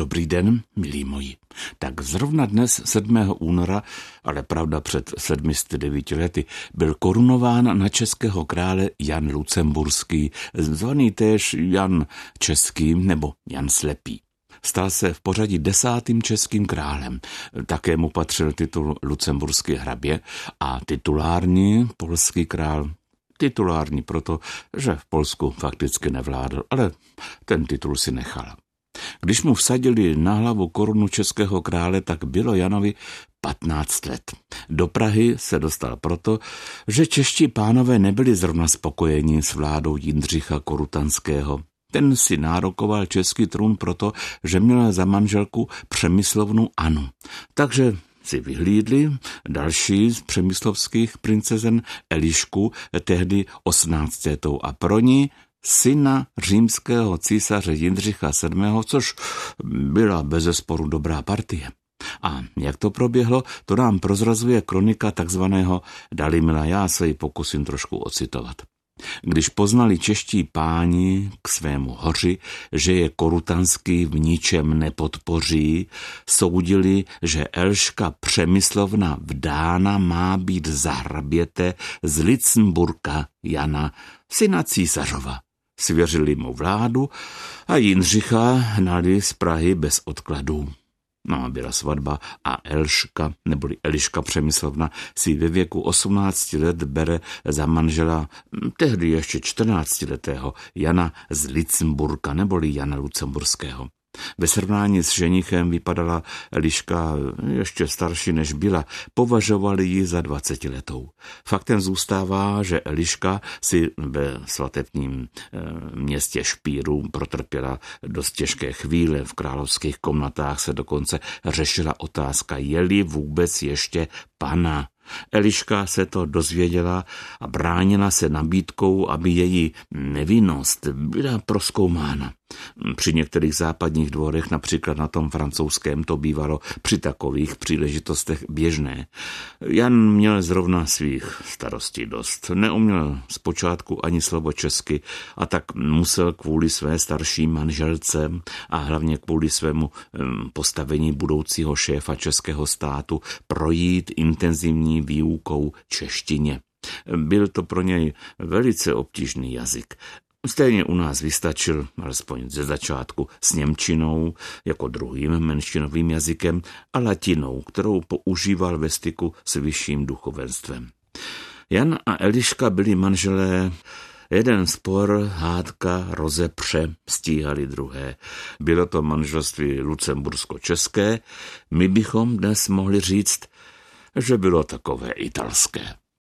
Dobrý den, milí moji. Tak zrovna dnes 7. února, ale pravda před 709 lety, byl korunován na českého krále Jan Lucemburský, zvaný též Jan Český nebo Jan Slepý. Stal se v pořadí desátým českým králem. Také mu patřil titul lucemburský hrabě a titulární polský král titulární proto, že v Polsku fakticky nevládl, ale ten titul si nechal. Když mu vsadili na hlavu korunu českého krále, tak bylo Janovi 15 let. Do Prahy se dostal proto, že čeští pánové nebyli zrovna spokojeni s vládou Jindřicha Korutanského. Ten si nárokoval český trůn proto, že měl za manželku přemyslovnou Anu. Takže si vyhlídli další z přemyslovských princezen Elišku, tehdy 18. a pro ní syna římského císaře Jindřicha VII., což byla bezesporu dobrá partie. A jak to proběhlo, to nám prozrazuje kronika takzvaného Dalimila. Já se ji pokusím trošku ocitovat. Když poznali čeští páni k svému hoři, že je Korutanský v ničem nepodpoří, soudili, že Elška Přemyslovna vdána má být zahraběte z Licemburka Jana, syna císařova. Svěřili mu vládu a Jindřicha hnali z Prahy bez odkladů. No a byla svatba a Elška, neboli Eliška Přemyslovna, si ve věku 18 let bere za manžela hm, tehdy ještě 14-letého Jana z Licemburka, neboli Jana Lucemburského. Ve srovnání s ženichem vypadala Eliška ještě starší než byla, považovali ji za dvacetiletou. Faktem zůstává, že Eliška si ve svatebním eh, městě Špíru protrpěla dost těžké chvíle. V královských komnatách se dokonce řešila otázka, je-li vůbec ještě pana. Eliška se to dozvěděla a bránila se nabídkou, aby její nevinnost byla proskoumána. Při některých západních dvorech, například na tom francouzském, to bývalo při takových příležitostech běžné. Jan měl zrovna svých starostí dost. Neuměl zpočátku ani slovo česky a tak musel kvůli své starší manželce a hlavně kvůli svému postavení budoucího šéfa českého státu projít intenzivní výukou češtině. Byl to pro něj velice obtížný jazyk. Stejně u nás vystačil, alespoň ze začátku, s Němčinou jako druhým menšinovým jazykem a latinou, kterou používal ve styku s vyšším duchovenstvem. Jan a Eliška byli manželé Jeden spor, hádka, rozepře, stíhali druhé. Bylo to manželství lucembursko-české, my bychom dnes mohli říct, že bylo takové italské.